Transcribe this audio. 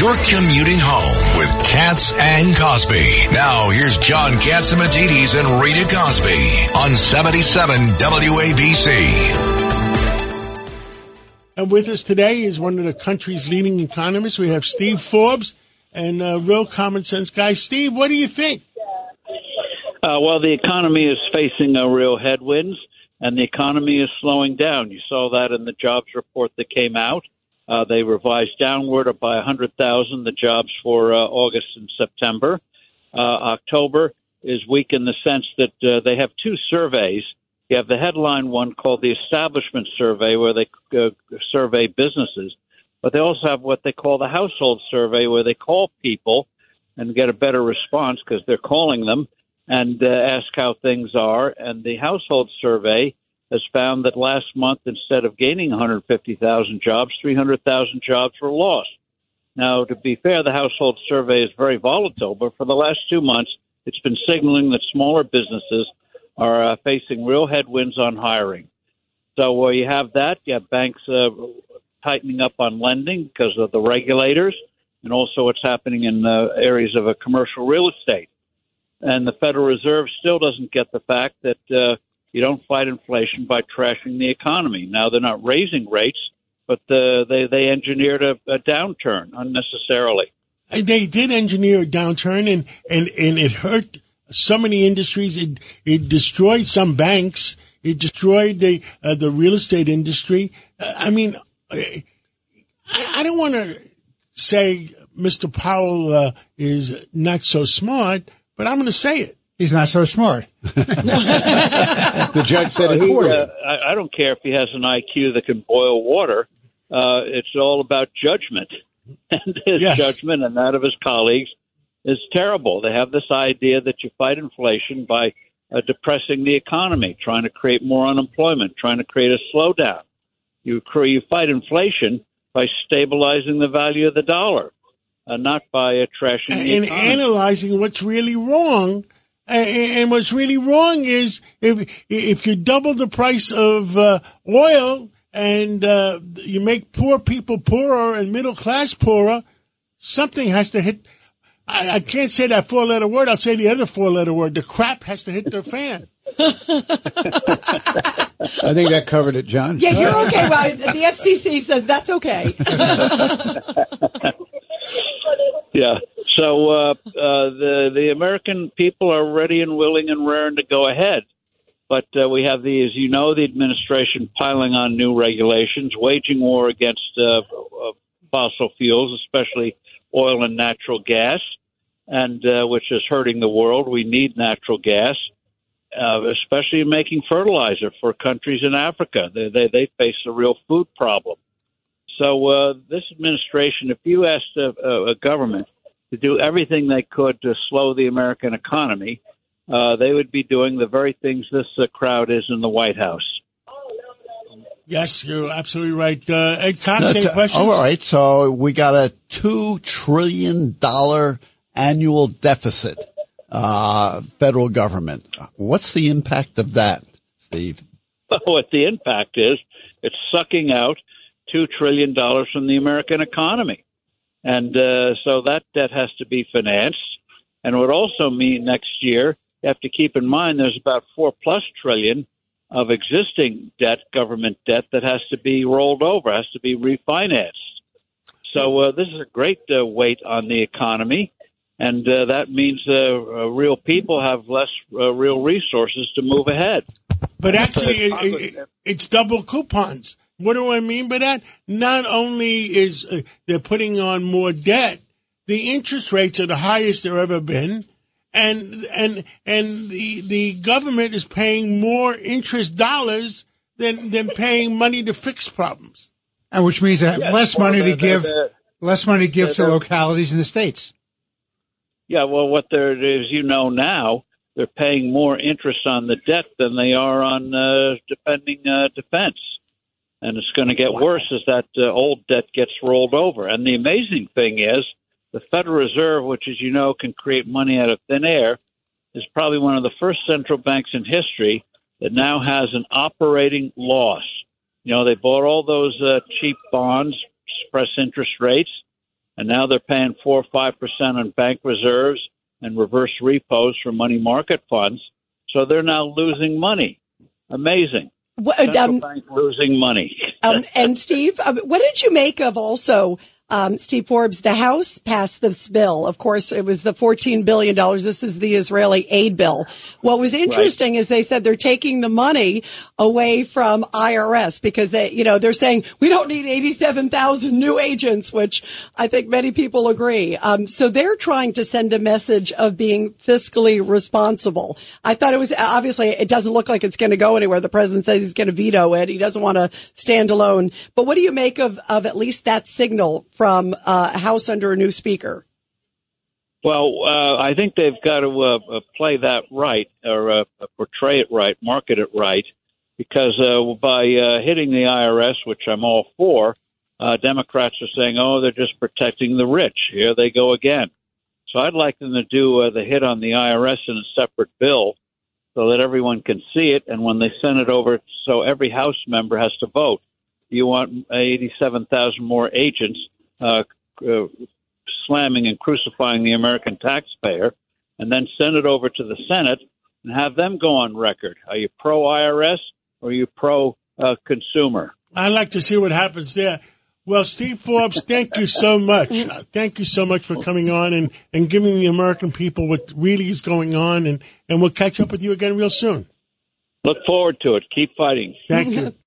You're commuting home with Cats and Cosby. Now here's John Catsimatidis and Rita Cosby on 77 WABC. And with us today is one of the country's leading economists. We have Steve Forbes and uh, real common sense guy. Steve, what do you think? Uh, well, the economy is facing a real headwinds, and the economy is slowing down. You saw that in the jobs report that came out. Uh, they revised downward by 100,000 the jobs for uh, August and September. Uh, October is weak in the sense that uh, they have two surveys. You have the headline one called the Establishment Survey, where they uh, survey businesses, but they also have what they call the Household Survey, where they call people and get a better response because they're calling them and uh, ask how things are. And the Household Survey has found that last month, instead of gaining 150,000 jobs, 300,000 jobs were lost. Now, to be fair, the household survey is very volatile, but for the last two months, it's been signaling that smaller businesses are uh, facing real headwinds on hiring. So uh, you have that. You have banks uh, tightening up on lending because of the regulators, and also what's happening in uh, areas of a commercial real estate. And the Federal Reserve still doesn't get the fact that uh, you don't fight inflation by trashing the economy. Now they're not raising rates, but uh, they they engineered a, a downturn unnecessarily. They did engineer a downturn, and and and it hurt so many industries. It it destroyed some banks. It destroyed the uh, the real estate industry. Uh, I mean, I, I don't want to say Mr. Powell uh, is not so smart, but I'm going to say it. He's not so smart. the judge said it He, for you. uh, I, I don't care if he has an IQ that can boil water. Uh, it's all about judgment, and his Yes. judgment and that of his colleagues is terrible. They have this idea that you fight inflation by uh, depressing the economy, trying to create more unemployment, trying to create a slowdown. You cre- you fight inflation by stabilizing the value of the dollar, uh, not by uh, trashing the and economy. analyzing what's really wrong. And, and what's really wrong is if if you double the price of uh, oil and uh, you make poor people poorer and middle class poorer, something has to hit. I, I can't say that four letter word. I'll say the other four letter word. The crap has to hit the fan. I think that covered it, John. Yeah, you're okay. Well, the FCC says that's okay. Uh, uh, the the American people are ready and willing and raring to go ahead, but uh, we have the, as you know, the administration piling on new regulations, waging war against uh, uh, fossil fuels, especially oil and natural gas, and uh, which is hurting the world. We need natural gas. Uh, especially in making fertilizer for countries in Africa, they, they they face a real food problem. So uh, this administration, if you asked a, a, a government to do everything they could to slow the American economy, uh, they would be doing the very things this uh, crowd is in the White House. Yes, you're absolutely right. Uh, Ed Cox, any questions? All right, so we got a two trillion dollar annual deficit, uh, federal government. What's the impact of that, Steve? what the impact is, it's sucking out two trillion dollars from the American economy, and uh, so that debt has to be financed. And it would also mean next year you have to keep in mind there's about four plus trillion of existing debt, government debt, that has to be rolled over, has to be refinanced. So uh, this is a great uh, weight on the economy, and uh, that means uh, uh, real people have less uh, real resources to move ahead. But actually, it, it, it's double coupons. What do I mean by that? Not only is uh, they're putting on more debt, the interest rates are the highest they've ever been, and and and the the government is paying more interest dollars than than paying money to fix problems. and which means they have less well, money to they're- give, they're- less money to give to they're- localities in the states. Yeah, well, what they're as you know now, they're paying more interest on the debt than they are on uh, defending uh, defense, and it's going to get worse as that uh, old debt gets rolled over. And the amazing thing is, the Federal Reserve, which, as you know, can create money out of thin air, is probably one of the first central banks in history that now has an operating loss. You know, they bought all those uh, cheap bonds, suppress interest rates, and now they're paying four or five percent on bank reserves and reverse repos for money market funds. So they're now losing money. Amazing. What, um, losing money. um, and Steve, um, what did you make of also, um, Steve Forbes? The House passed this bill. Of course, it was the $14 billion. This is the Israeli aid bill. What was interesting is they said they're taking the money away from IRS because they, you know, they're saying we don't need 87,000 new agents, which I think many people agree. Um, so they're trying to send a message of being fiscally responsible. I thought it was obviously it doesn't look like it's going to go anywhere. The president says he's going to veto it. He doesn't want to stand alone. But what do you make of, of at least that signal from uh, House under a new speaker? Well, uh, I think they've got to uh, uh, play that right or uh, portray it right, market it right, because uh, by hitting the IRS, which I'm all for, Democrats are saying, "Oh, they're just protecting the rich." Here they go again. So I'd like them to do the hit on the IRS in a separate bill, so that everyone can see it, and when they send it over, so every House member has to vote. You want 87,000 more agents uh, uh, slamming and crucifying the American taxpayer, and then send it over to the Senate and have them go on record. Are you pro IRS or are you pro uh, consumer? I'd like to see what happens there. Well, Steve Forbes, thank you so much. Thank you so much for coming on and, and giving the American people what really is going on. And, and we'll catch up with you again real soon. Look forward to it. Keep fighting. Thank you.